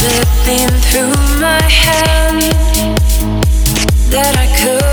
slipping through my hand that I could.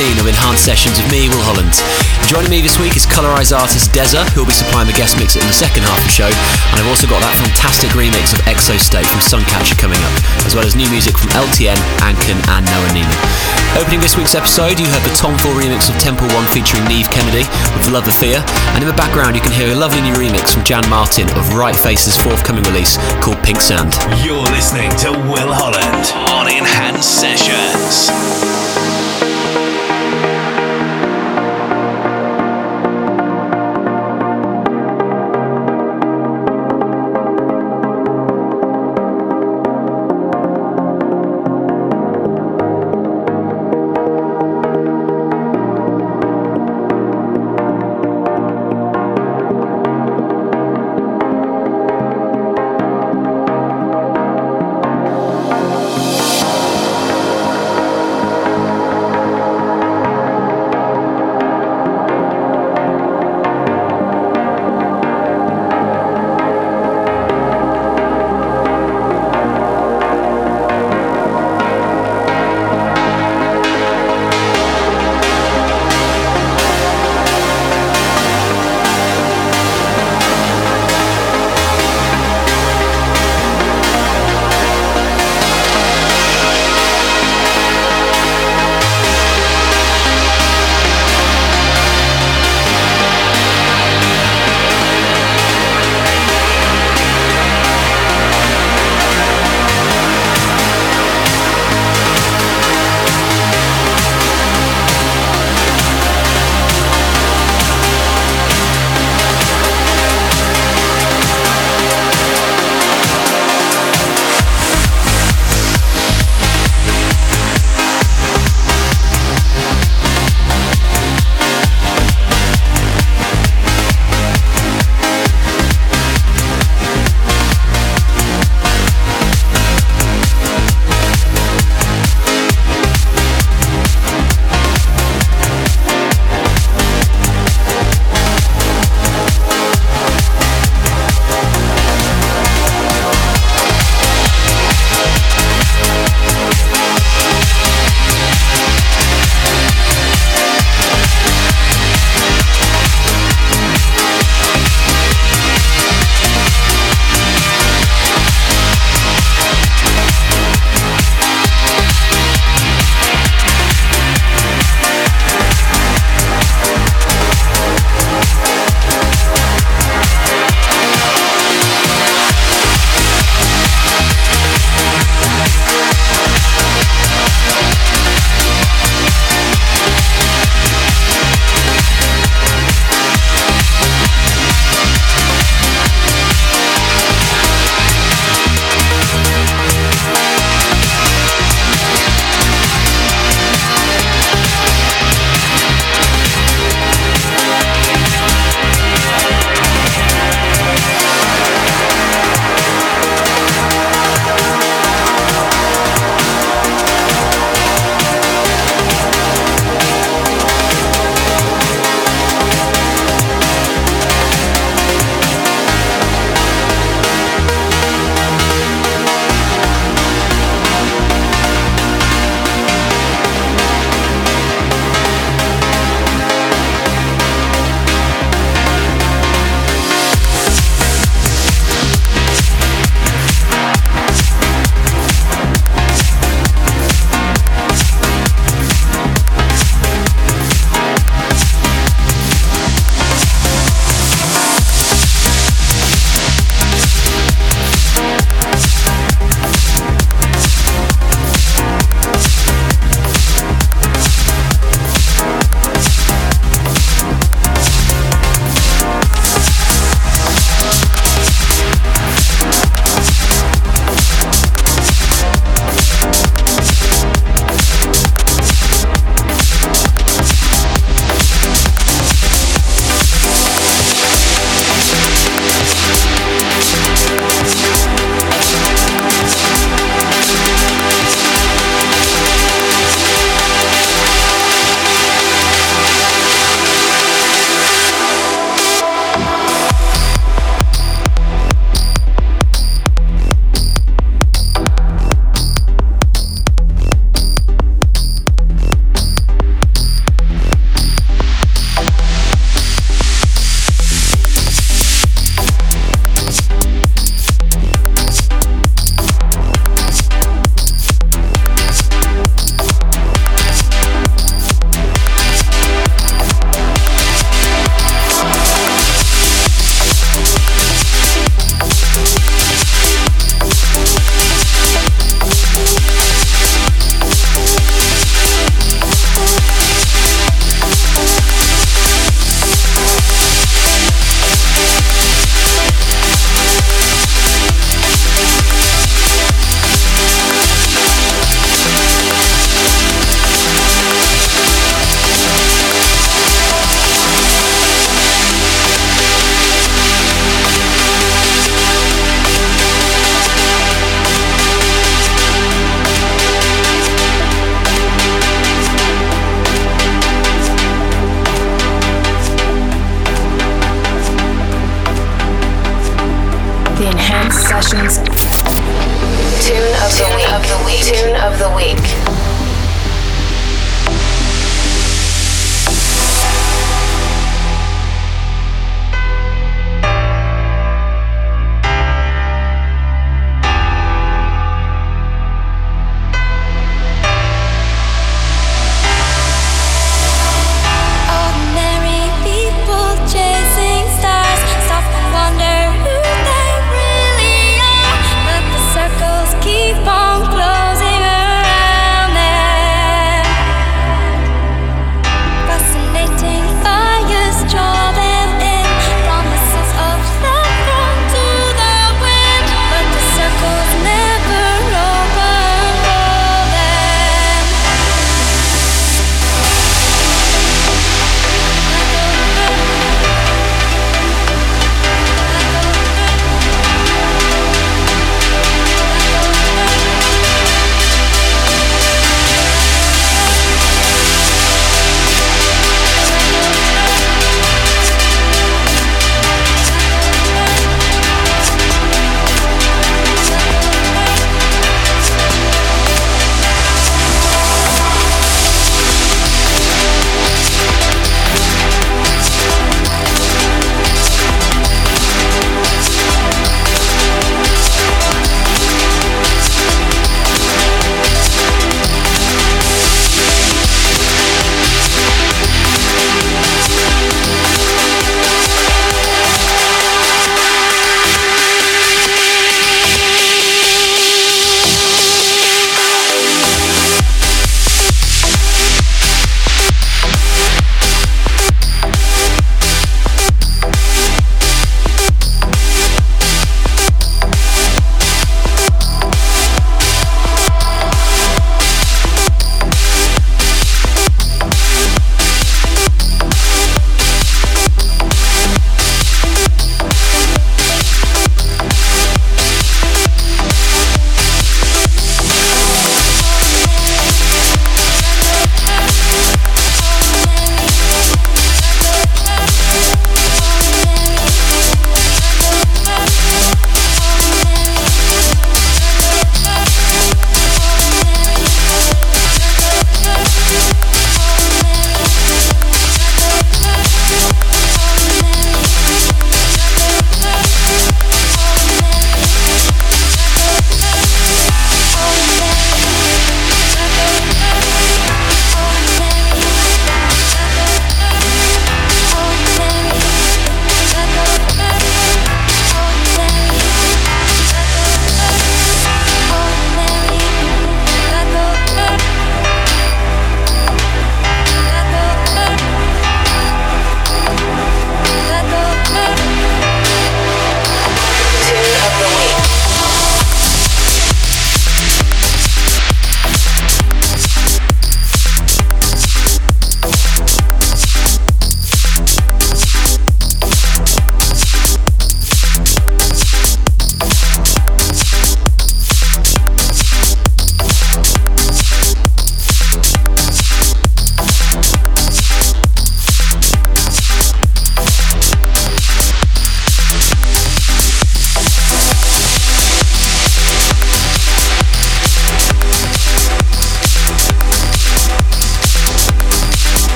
116 of Enhanced Sessions with me, Will Holland. Joining me this week is Colorize artist Deza, who will be supplying the guest mix in the second half of the show. And I've also got that fantastic remix of Exostate from Suncatcher coming up, as well as new music from LTN, Anken, and Noah Neiman. Opening this week's episode, you heard the Tom 4 remix of Temple 1 featuring Neve Kennedy with Love the Fear. And in the background, you can hear a lovely new remix from Jan Martin of Right Face's forthcoming release called Pink Sand. You're listening to Will Holland on Enhanced Sessions.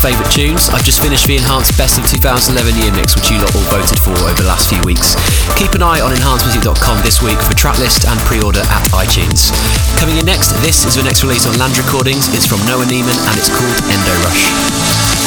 Favourite tunes, I've just finished the Enhanced Best of 2011 year mix, which you lot all voted for over the last few weeks. Keep an eye on enhancedmusic.com this week for track list and pre-order at iTunes. Coming in next, this is the next release on Land Recordings. It's from Noah Neiman and it's called Endo Rush.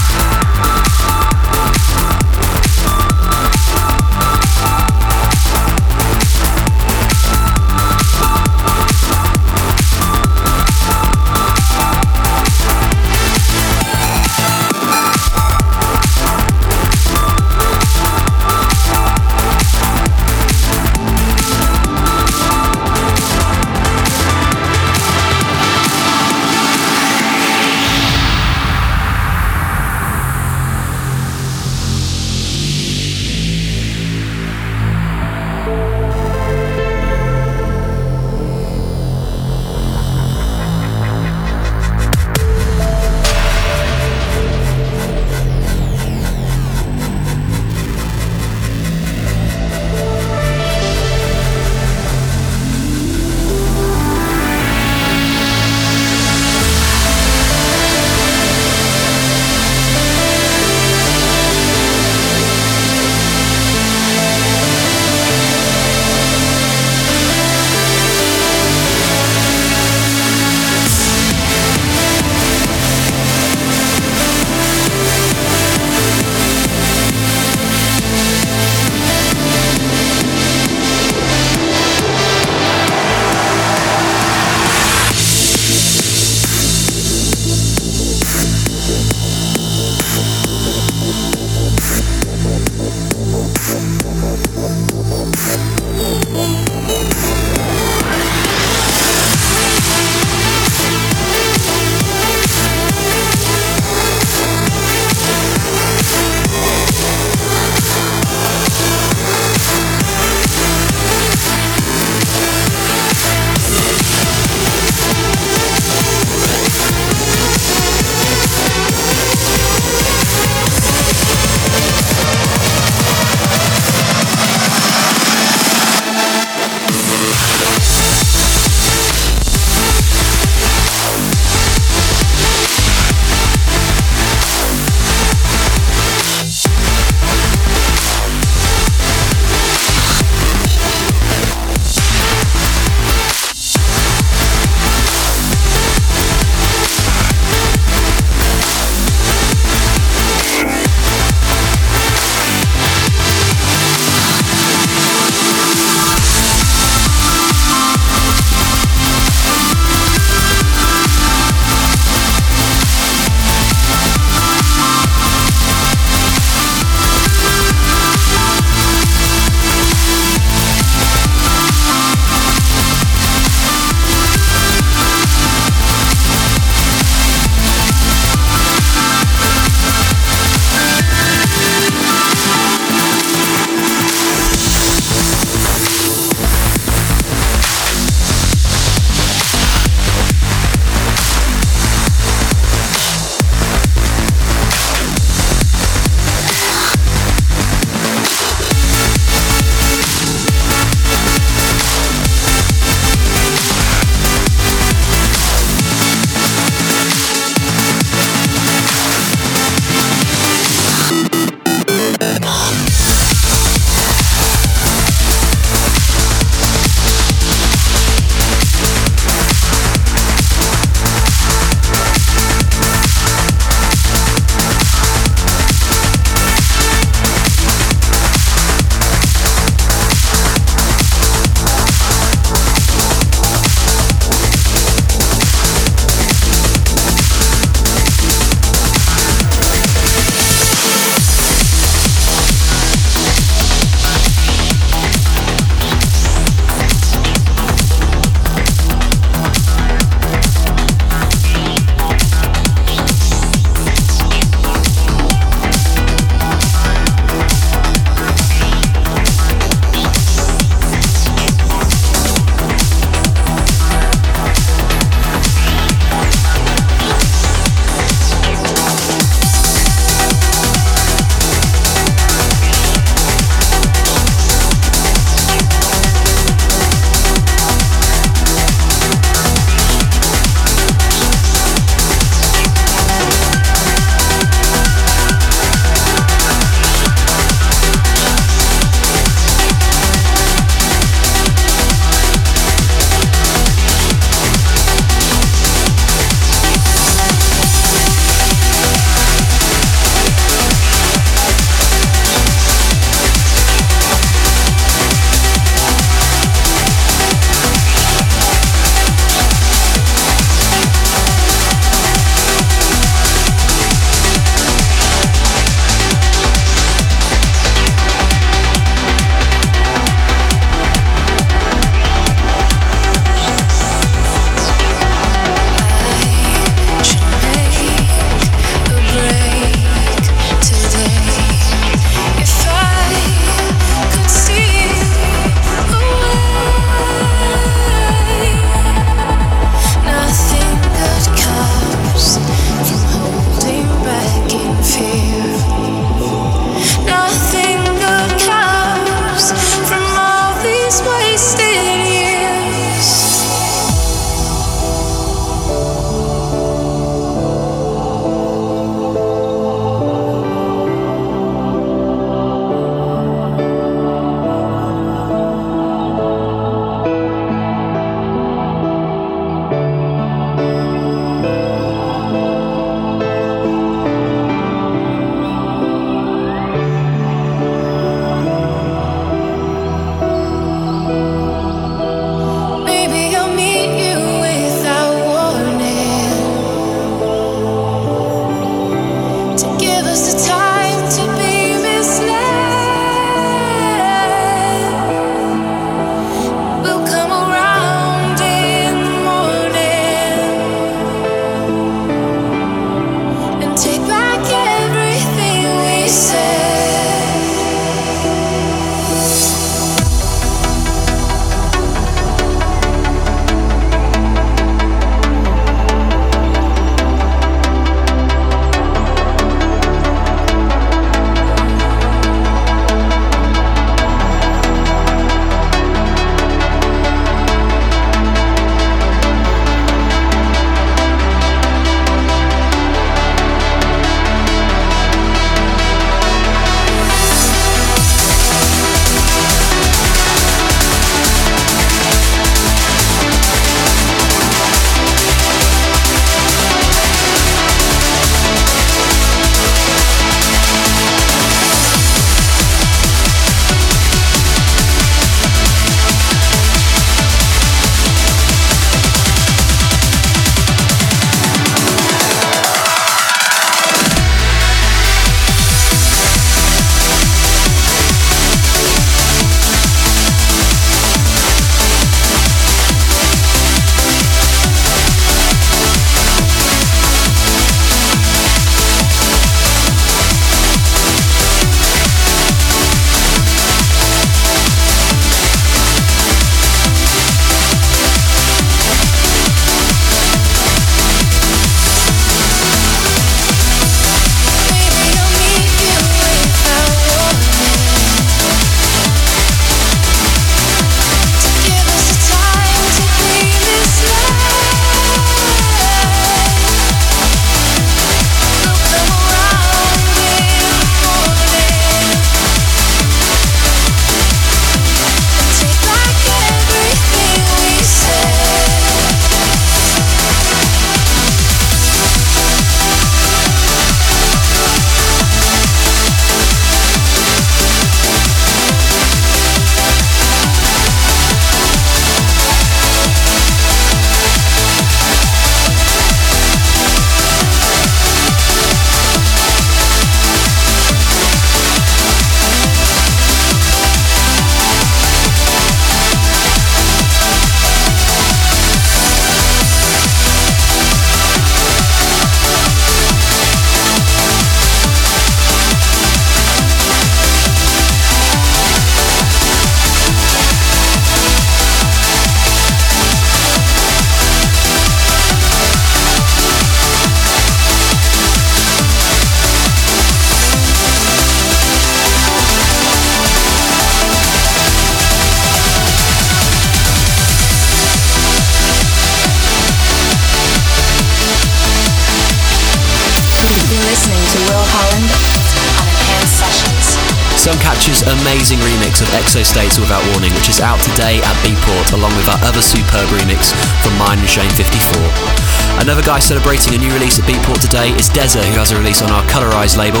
Amazing remix of Exostates Without Warning, which is out today at Beatport, along with our other superb remix from Myon and Shane 54. Another guy celebrating a new release at Beatport today is Deza, who has a release on our Colorize label.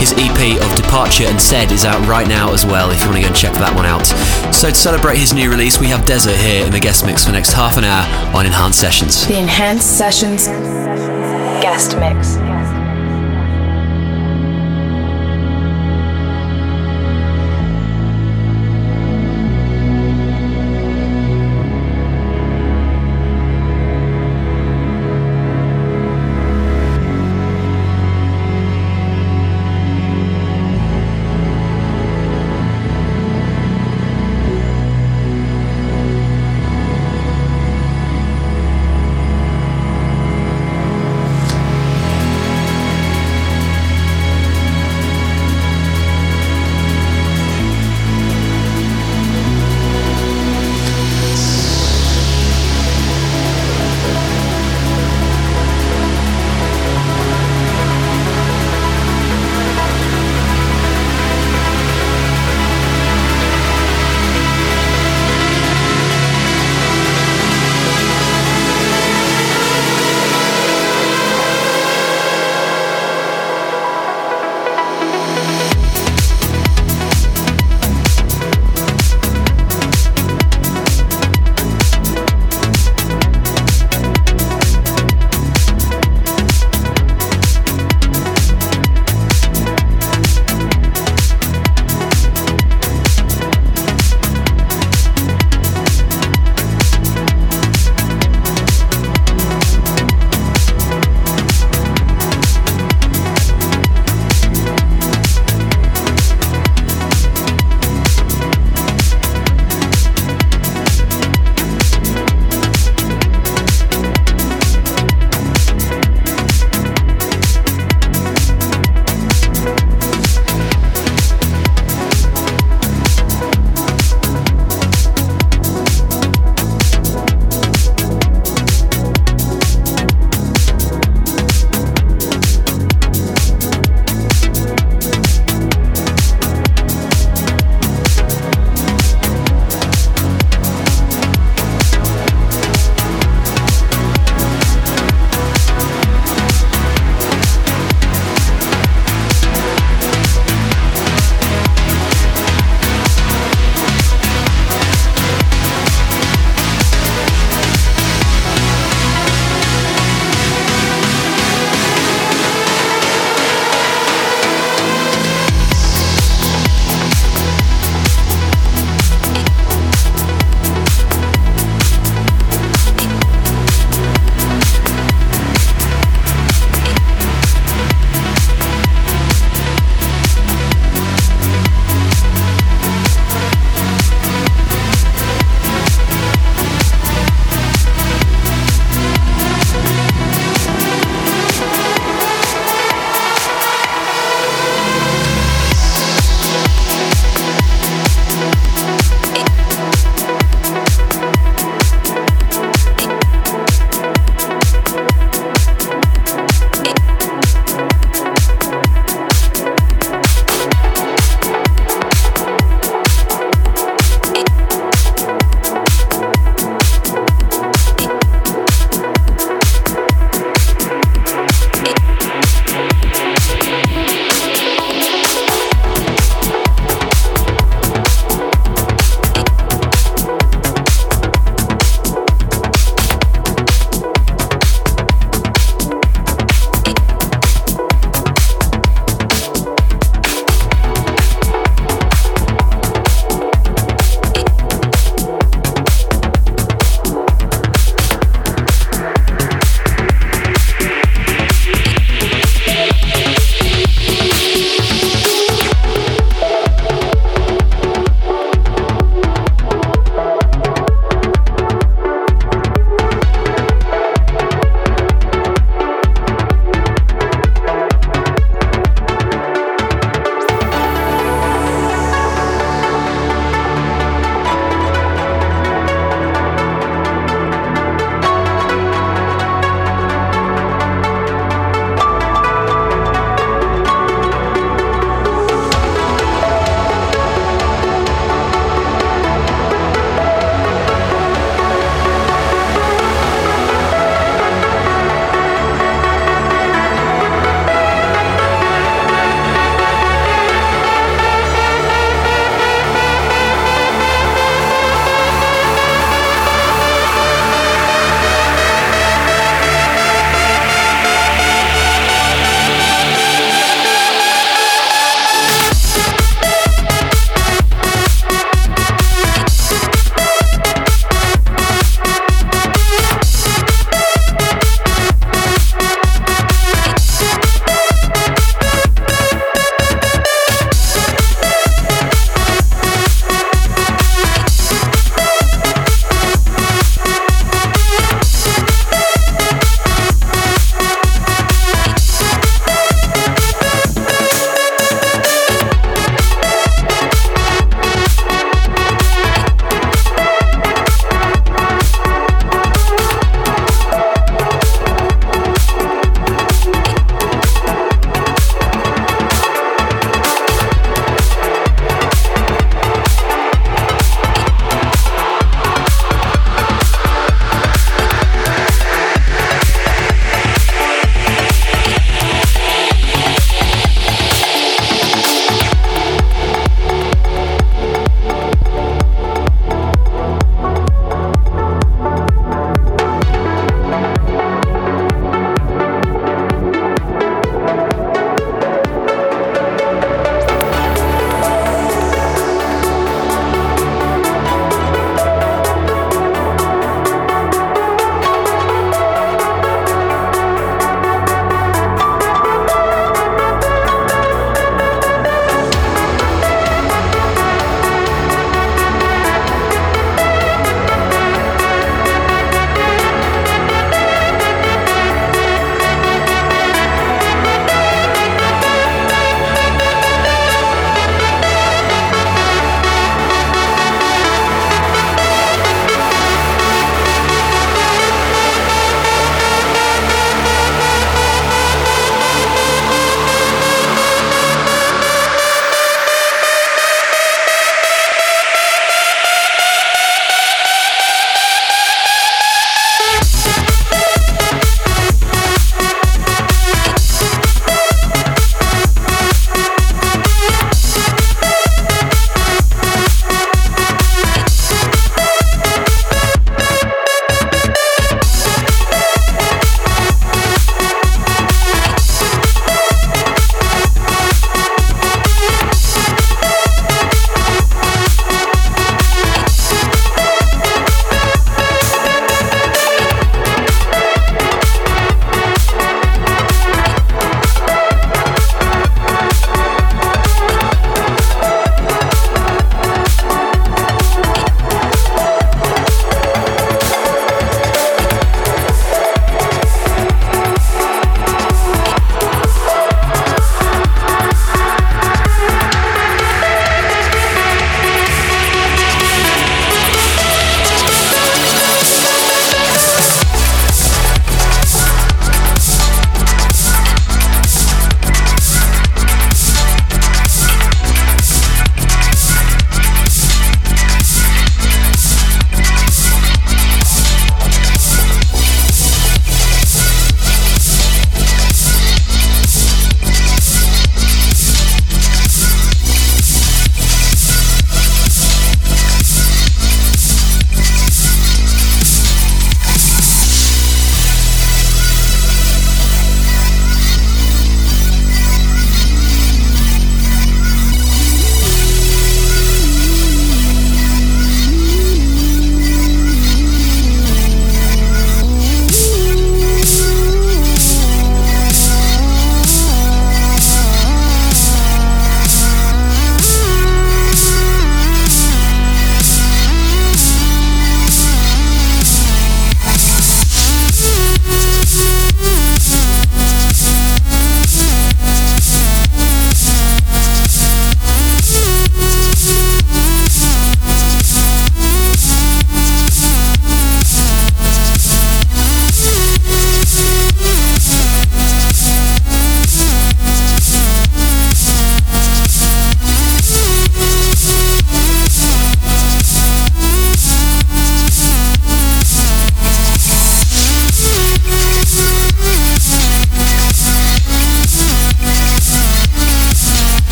His EP of Departure and Said is out right now as well, if you want to go and check that one out. So to celebrate his new release, we have Deza here in the guest mix for the next half an hour on Enhanced Sessions. The Enhanced Sessions Guest mix.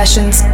Sessions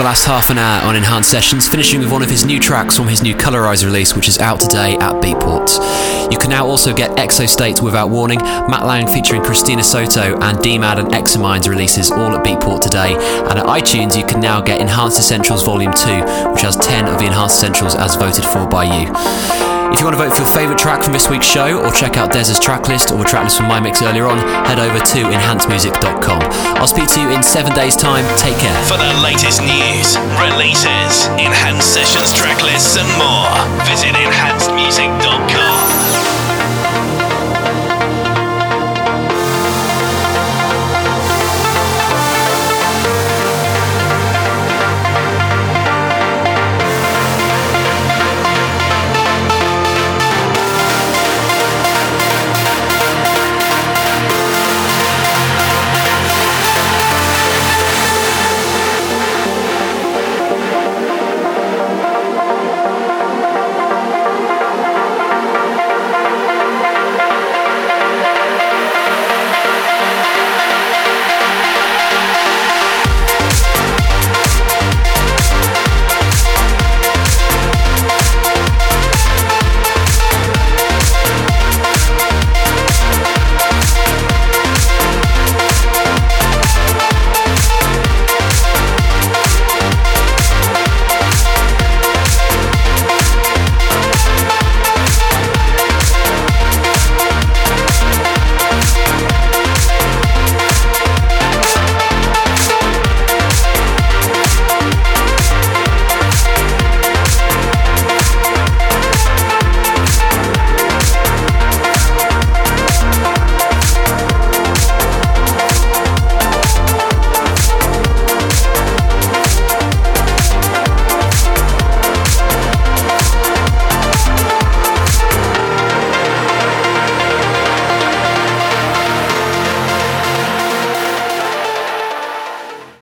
the last half an hour on Enhanced Sessions, finishing with one of his new tracks from his new Colorize release, which is out today at Beatport. You can now also get Exostate Without Warning, Matt Lang featuring Christina Soto, and DMAD and Examines releases all at Beatport today. And at iTunes, you can now get Enhanced Essentials Volume 2, which has 10 of the Enhanced Essentials as voted for by you. If you want to vote for your favourite track from this week's show or check out Deza's track list or the track list from my mix earlier on, head over to enhancemusic.com. I'll speak to you in seven days' time. Take care. For the latest news, releases, enhanced sessions track lists, and more, visit enhanced